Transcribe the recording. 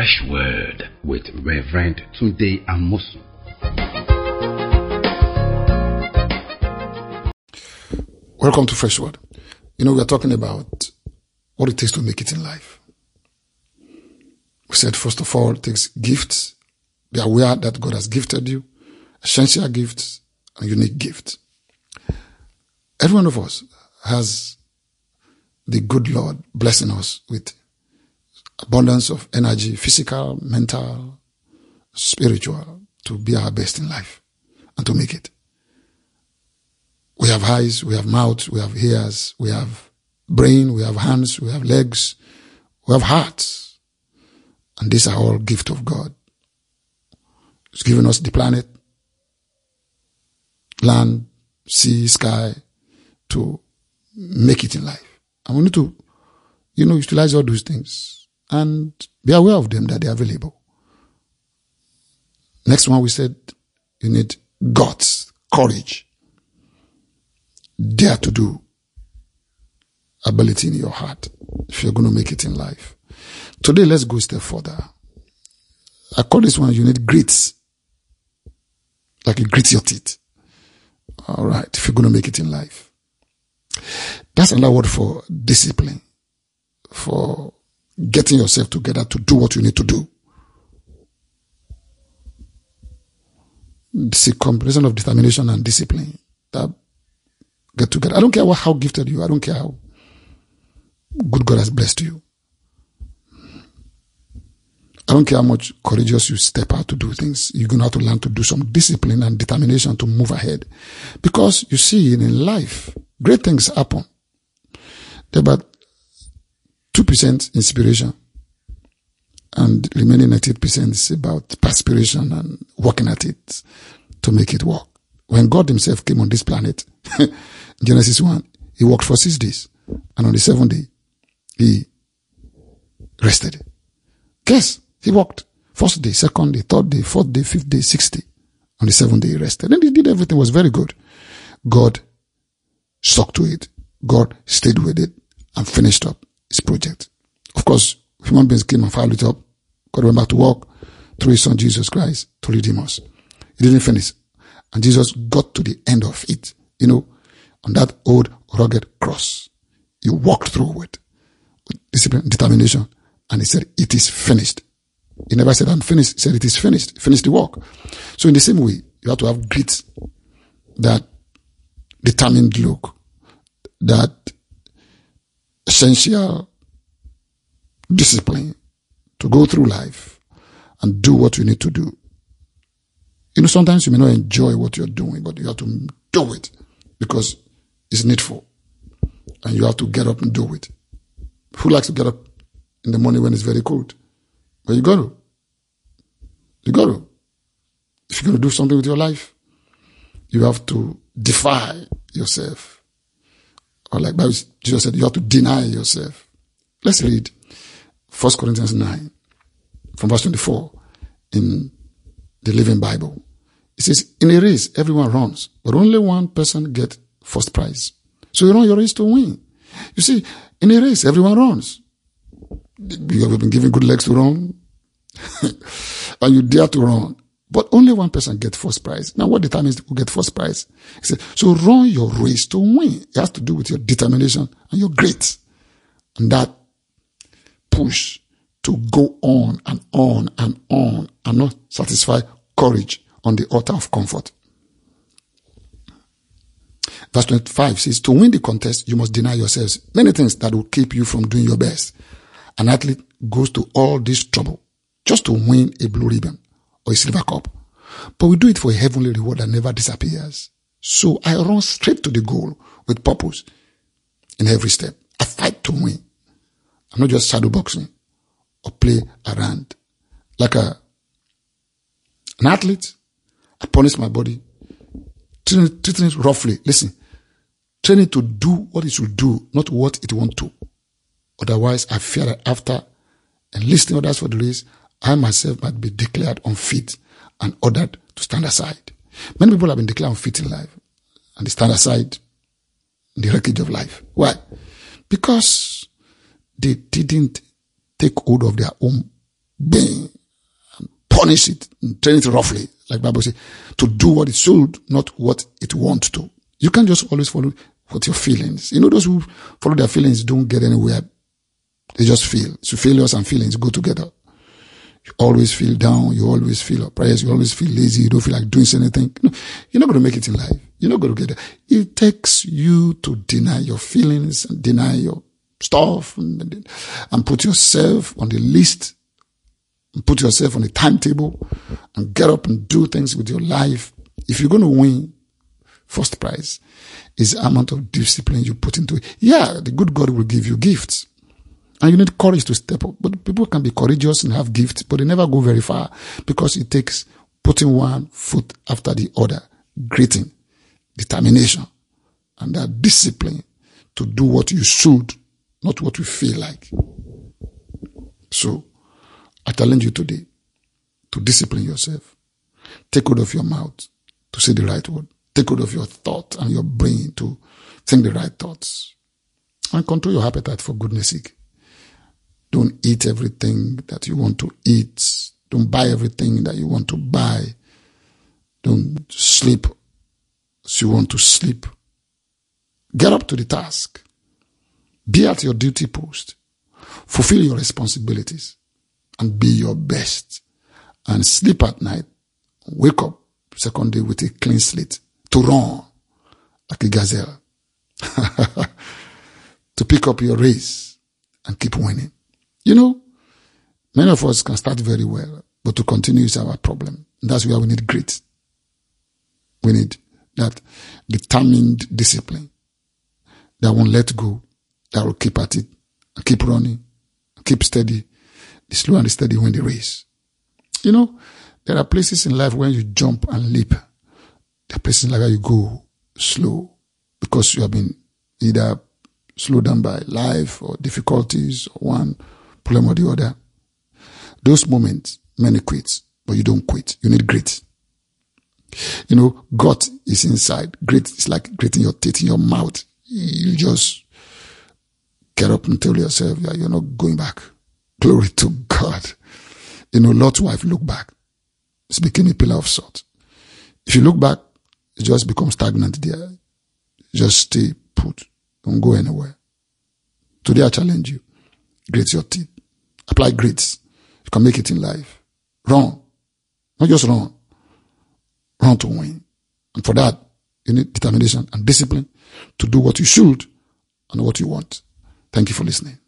Fresh Word. with Reverend Tunde Amosu. Welcome to Fresh Word. You know, we are talking about what it takes to make it in life. We said, first of all, it takes gifts. Be aware that God has gifted you, essential gifts and unique gifts. Every one of us has the good Lord blessing us with abundance of energy, physical, mental, spiritual, to be our best in life and to make it. We have eyes, we have mouths, we have ears, we have brain, we have hands, we have legs, we have hearts. And these are all gift of God. He's given us the planet, land, sea, sky to make it in life. And we need to, you know, utilize all those things and be aware of them that they're available. Next one, we said you need guts, courage, dare to do, ability in your heart if you're going to make it in life. Today, let's go a step further. I call this one, you need grits. Like you grit your teeth. All right. If you're going to make it in life. That's another word for discipline, for getting yourself together to do what you need to do. It's a combination of determination and discipline that get together. I don't care what, how gifted you are. I don't care how good God has blessed you. I don't care how much courageous you step out to do things. You're going to have to learn to do some discipline and determination to move ahead. Because you see, in life, great things happen. But 10% inspiration and remaining 90% is about perspiration and working at it to make it work. When God himself came on this planet, Genesis 1, he worked for six days. And on the seventh day, he rested. Guess, he worked. First day, second day, third day, fourth day, fifth day, sixth day. On the seventh day, he rested. And he did everything, was very good. God stuck to it. God stayed with it and finished up his project. Of course, human beings came and followed it up. God went back to work through his son Jesus Christ to redeem us. He didn't finish. And Jesus got to the end of it. You know, on that old rugged cross. He walked through it with discipline, determination, and he said, it is finished. He never said, I'm finished. He said, it is finished. Finish the work. So in the same way, you have to have grit, that determined look, that essential discipline to go through life and do what you need to do. You know, sometimes you may not enjoy what you're doing, but you have to do it because it's needful. And you have to get up and do it. Who likes to get up in the morning when it's very cold? But you got to. You got to. If you're going to do something with your life, you have to defy yourself. Or like Bible, Jesus said, you have to deny yourself. Let's read 1 Corinthians 9 from verse 24 in the Living Bible. It says, in a race, everyone runs, but only one person gets first prize. So you run your race to win. You see, in a race, everyone runs. You have been given good legs to run, and you dare to run. But only one person gets first prize. Now, what determines who get first prize? He said, so run your race to win. It has to do with your determination and your grit. And that push to go on and on and on and not satisfy courage on the altar of comfort. Verse 25 says, to win the contest, you must deny yourselves many things that will keep you from doing your best. An athlete goes to all this trouble just to win a blue ribbon or a silver cup. But we do it for a heavenly reward that never disappears. So I run straight to the goal with purpose in every step. I fight to win. I'm not just shadow boxing or play around. Like a, an athlete, I punish my body, treating, it roughly. Listen, train it to do what it should do, not what it want to. Otherwise, I fear that after enlisting others for the race, I myself might be declared unfit and ordered to stand aside. Many people have been declared unfit in life and they stand aside in the wreckage of life. Why? Because they didn't take hold of their own being and punish it, and train it roughly, like Bible says, to do what it should, not what it wants to. You can't just always follow what your feelings. You know, those who follow their feelings don't get anywhere. They just feel. So failures and feelings go together. You always feel down. You always feel oppressed. You always feel lazy. You don't feel like doing anything. No, you're not going to make it in life. You're not going to get there. It takes you to deny your feelings and deny your stuff and, and put yourself on the list and put yourself on the timetable and get up and do things with your life. If you're going to win, first prize is the amount of discipline you put into it. Yeah, the good God will give you gifts. And you need courage to step up. But people can be courageous and have gifts, but they never go very far because it takes putting one foot after the other, gritting, determination, and that discipline to do what you should, not what you feel like. So, I challenge you today to discipline yourself. Take hold of your mouth to say the right word. Take hold of your thought and your brain to think the right thoughts. And control your appetite for goodness sake. Eat everything that you want to eat. Don't buy everything that you want to buy. Don't sleep as you want to sleep. Get up to the task. Be at your duty post. Fulfill your responsibilities and be your best. And sleep at night. Wake up second day with a clean slate to run like a gazelle. to pick up your race and keep winning. You know, many of us can start very well, but to continue is our problem. That's where we need grit. We need that determined discipline that won't let go, that will keep at it, keep running, keep steady. The slow and the steady win the race. You know, there are places in life when you jump and leap. There are places in life where you go slow because you have been either slowed down by life or difficulties or one problem or the other. Those moments, many quit, but you don't quit. You need grit. You know, gut is inside. Grit is like gritting your teeth in your mouth. You just get up and tell yourself, yeah, you're not going back. Glory to God. You know, Lot's wife looked back. It's became a pillar of salt. If you look back, it just becomes stagnant there. Just stay put. Don't go anywhere. Today I challenge you. Grit your teeth. Apply grits. You can make it in life. Run. Not just run. Run to win. And for that, you need determination and discipline to do what you should and what you want. Thank you for listening.